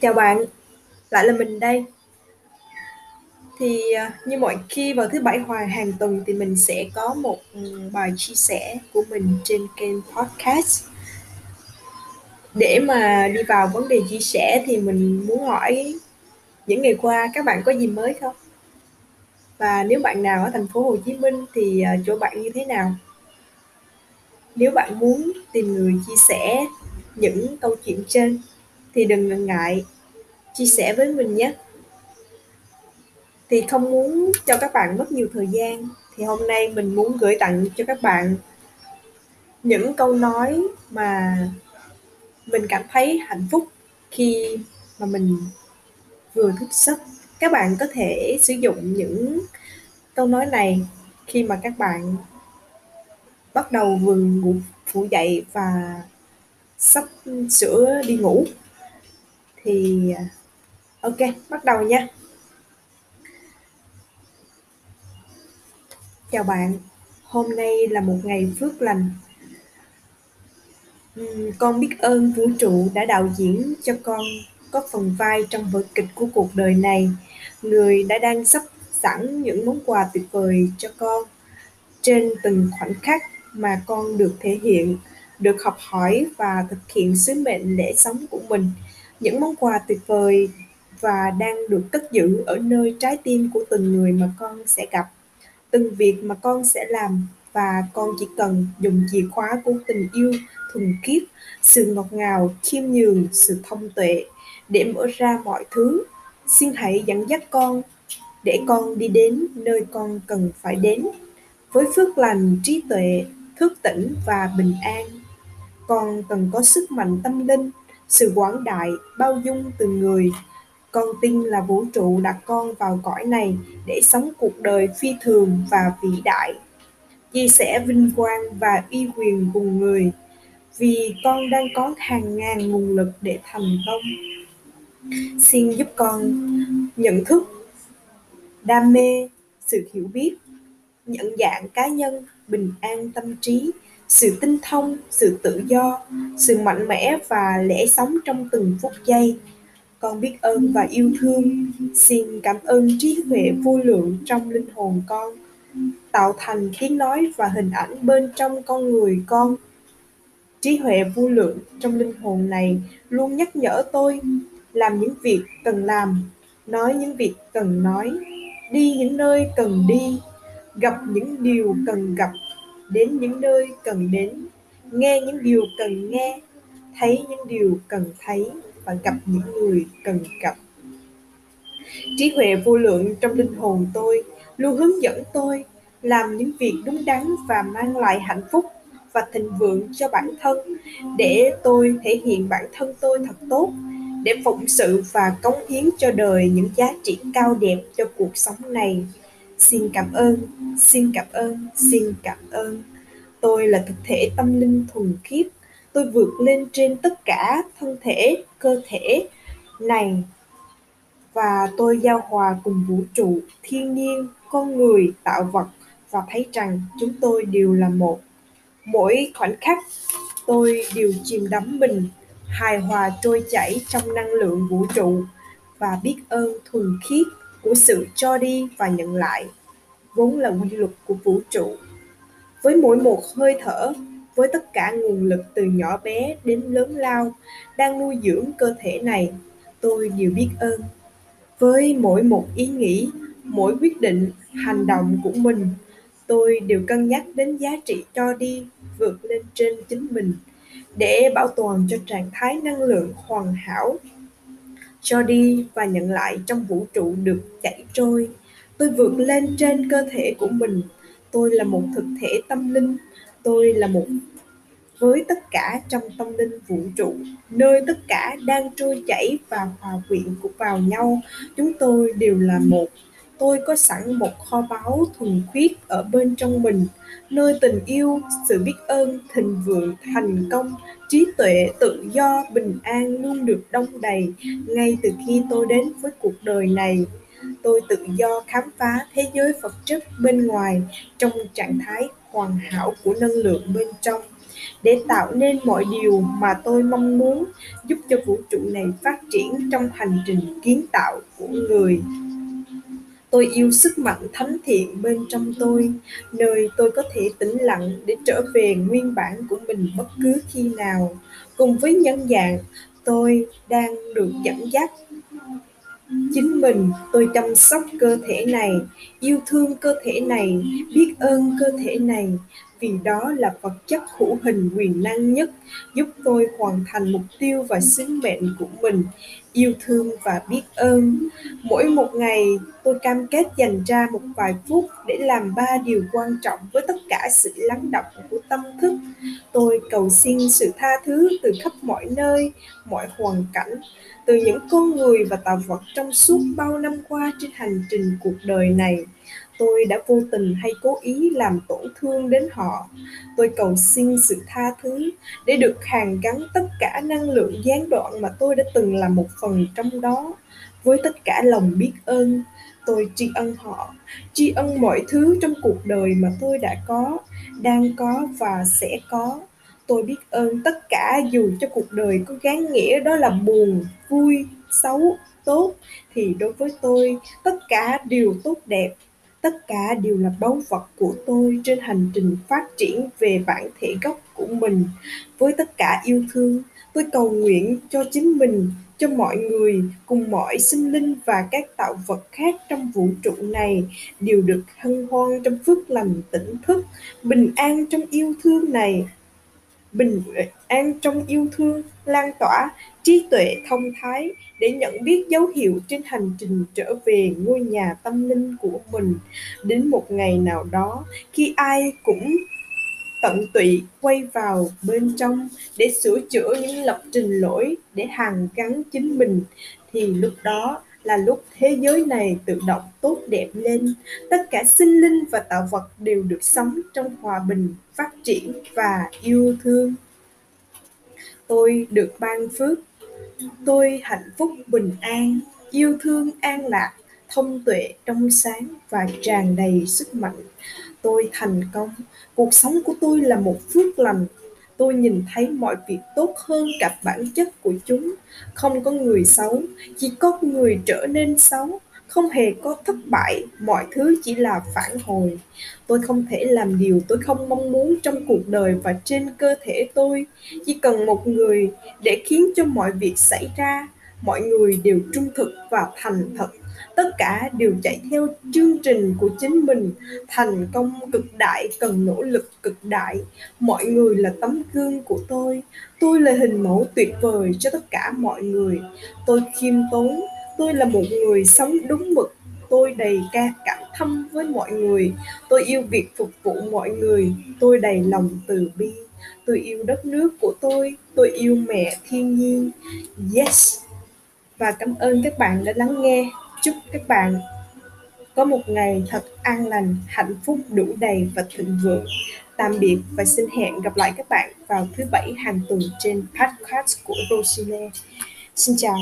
Chào bạn, lại là mình đây. Thì à, như mọi khi vào thứ bảy hoài hàng tuần thì mình sẽ có một ừ, bài chia sẻ của mình trên kênh podcast. Để mà đi vào vấn đề chia sẻ thì mình muốn hỏi những ngày qua các bạn có gì mới không? Và nếu bạn nào ở thành phố Hồ Chí Minh thì à, chỗ bạn như thế nào? Nếu bạn muốn tìm người chia sẻ những câu chuyện trên thì đừng ngần ngại. Chia sẻ với mình nhé. Thì không muốn cho các bạn mất nhiều thời gian. Thì hôm nay mình muốn gửi tặng cho các bạn những câu nói mà mình cảm thấy hạnh phúc khi mà mình vừa thức giấc. Các bạn có thể sử dụng những câu nói này khi mà các bạn bắt đầu vừa ngủ, phủ dậy và sắp sửa đi ngủ thì à, ok bắt đầu nha Chào bạn, hôm nay là một ngày phước lành. con biết ơn vũ trụ đã đạo diễn cho con có phần vai trong vở kịch của cuộc đời này. Người đã đang sắp sẵn những món quà tuyệt vời cho con trên từng khoảnh khắc mà con được thể hiện, được học hỏi và thực hiện sứ mệnh lễ sống của mình. Những món quà tuyệt vời và đang được cất giữ ở nơi trái tim của từng người mà con sẽ gặp. Từng việc mà con sẽ làm và con chỉ cần dùng chìa khóa của tình yêu, thuần khiết, sự ngọt ngào, khiêm nhường, sự thông tuệ để mở ra mọi thứ. Xin hãy dẫn dắt con để con đi đến nơi con cần phải đến với phước lành, trí tuệ, thức tỉnh và bình an. Con cần có sức mạnh tâm linh sự quảng đại bao dung từng người. Con tin là vũ trụ đặt con vào cõi này để sống cuộc đời phi thường và vĩ đại. Chia sẻ vinh quang và uy quyền cùng người, vì con đang có hàng ngàn nguồn lực để thành công. Xin giúp con nhận thức, đam mê, sự hiểu biết, nhận dạng cá nhân bình an tâm trí sự tinh thông, sự tự do, sự mạnh mẽ và lẽ sống trong từng phút giây. Con biết ơn và yêu thương. Xin cảm ơn trí huệ vô lượng trong linh hồn con, tạo thành tiếng nói và hình ảnh bên trong con người con. Trí huệ vô lượng trong linh hồn này luôn nhắc nhở tôi, làm những việc cần làm, nói những việc cần nói, đi những nơi cần đi, gặp những điều cần gặp đến những nơi cần đến, nghe những điều cần nghe, thấy những điều cần thấy và gặp những người cần gặp. Trí huệ vô lượng trong linh hồn tôi luôn hướng dẫn tôi làm những việc đúng đắn và mang lại hạnh phúc và thịnh vượng cho bản thân để tôi thể hiện bản thân tôi thật tốt, để phụng sự và cống hiến cho đời những giá trị cao đẹp cho cuộc sống này xin cảm ơn, xin cảm ơn, xin cảm ơn. Tôi là thực thể tâm linh thuần khiết. Tôi vượt lên trên tất cả thân thể, cơ thể này. Và tôi giao hòa cùng vũ trụ, thiên nhiên, con người, tạo vật. Và thấy rằng chúng tôi đều là một. Mỗi khoảnh khắc, tôi đều chìm đắm mình, hài hòa trôi chảy trong năng lượng vũ trụ. Và biết ơn thuần khiết của sự cho đi và nhận lại, vốn là quy luật của vũ trụ. Với mỗi một hơi thở, với tất cả nguồn lực từ nhỏ bé đến lớn lao đang nuôi dưỡng cơ thể này, tôi đều biết ơn. Với mỗi một ý nghĩ, mỗi quyết định, hành động của mình, tôi đều cân nhắc đến giá trị cho đi vượt lên trên chính mình để bảo toàn cho trạng thái năng lượng hoàn hảo cho đi và nhận lại trong vũ trụ được chảy trôi. Tôi vượt lên trên cơ thể của mình. Tôi là một thực thể tâm linh. Tôi là một với tất cả trong tâm linh vũ trụ, nơi tất cả đang trôi chảy và hòa quyện vào nhau. Chúng tôi đều là một tôi có sẵn một kho báu thuần khiết ở bên trong mình, nơi tình yêu, sự biết ơn, thịnh vượng, thành công, trí tuệ, tự do, bình an luôn được đông đầy ngay từ khi tôi đến với cuộc đời này. Tôi tự do khám phá thế giới vật chất bên ngoài trong trạng thái hoàn hảo của năng lượng bên trong. Để tạo nên mọi điều mà tôi mong muốn, giúp cho vũ trụ này phát triển trong hành trình kiến tạo của người tôi yêu sức mạnh thánh thiện bên trong tôi, nơi tôi có thể tĩnh lặng để trở về nguyên bản của mình bất cứ khi nào. Cùng với nhân dạng, tôi đang được dẫn dắt. Chính mình, tôi chăm sóc cơ thể này, yêu thương cơ thể này, biết ơn cơ thể này vì đó là vật chất hữu hình quyền năng nhất, giúp tôi hoàn thành mục tiêu và sứ mệnh của mình. Yêu thương và biết ơn. Mỗi một ngày, tôi cam kết dành ra một vài phút để làm ba điều quan trọng với tất cả sự lắng động của tâm thức. Tôi cầu xin sự tha thứ từ khắp mọi nơi, mọi hoàn cảnh, từ những con người và tạo vật trong suốt bao năm qua trên hành trình cuộc đời này tôi đã vô tình hay cố ý làm tổn thương đến họ. Tôi cầu xin sự tha thứ để được hàn gắn tất cả năng lượng gián đoạn mà tôi đã từng là một phần trong đó. Với tất cả lòng biết ơn, tôi tri ân họ, tri ân mọi thứ trong cuộc đời mà tôi đã có, đang có và sẽ có. Tôi biết ơn tất cả dù cho cuộc đời có gán nghĩa đó là buồn, vui, xấu, tốt, thì đối với tôi, tất cả đều tốt đẹp tất cả đều là báu vật của tôi trên hành trình phát triển về bản thể gốc của mình. Với tất cả yêu thương, tôi cầu nguyện cho chính mình, cho mọi người cùng mọi sinh linh và các tạo vật khác trong vũ trụ này đều được hân hoan trong phước lành tỉnh thức, bình an trong yêu thương này bình an trong yêu thương, lan tỏa trí tuệ thông thái để nhận biết dấu hiệu trên hành trình trở về ngôi nhà tâm linh của mình. Đến một ngày nào đó, khi ai cũng tận tụy quay vào bên trong để sửa chữa những lập trình lỗi để hàn gắn chính mình, thì lúc đó là lúc thế giới này tự động tốt đẹp lên. Tất cả sinh linh và tạo vật đều được sống trong hòa bình, phát triển và yêu thương. Tôi được ban phước. Tôi hạnh phúc, bình an, yêu thương, an lạc, thông tuệ, trong sáng và tràn đầy sức mạnh. Tôi thành công. Cuộc sống của tôi là một phước lành tôi nhìn thấy mọi việc tốt hơn cả bản chất của chúng. Không có người xấu, chỉ có người trở nên xấu. Không hề có thất bại, mọi thứ chỉ là phản hồi. Tôi không thể làm điều tôi không mong muốn trong cuộc đời và trên cơ thể tôi. Chỉ cần một người để khiến cho mọi việc xảy ra, mọi người đều trung thực và thành thật tất cả đều chạy theo chương trình của chính mình. Thành công cực đại, cần nỗ lực cực đại. Mọi người là tấm gương của tôi. Tôi là hình mẫu tuyệt vời cho tất cả mọi người. Tôi khiêm tốn. Tôi là một người sống đúng mực. Tôi đầy ca cảm thâm với mọi người. Tôi yêu việc phục vụ mọi người. Tôi đầy lòng từ bi. Tôi yêu đất nước của tôi. Tôi yêu mẹ thiên nhiên. Yes. Và cảm ơn các bạn đã lắng nghe chúc các bạn có một ngày thật an lành, hạnh phúc, đủ đầy và thịnh vượng. Tạm biệt và xin hẹn gặp lại các bạn vào thứ bảy hàng tuần trên podcast của Rosine xin chào.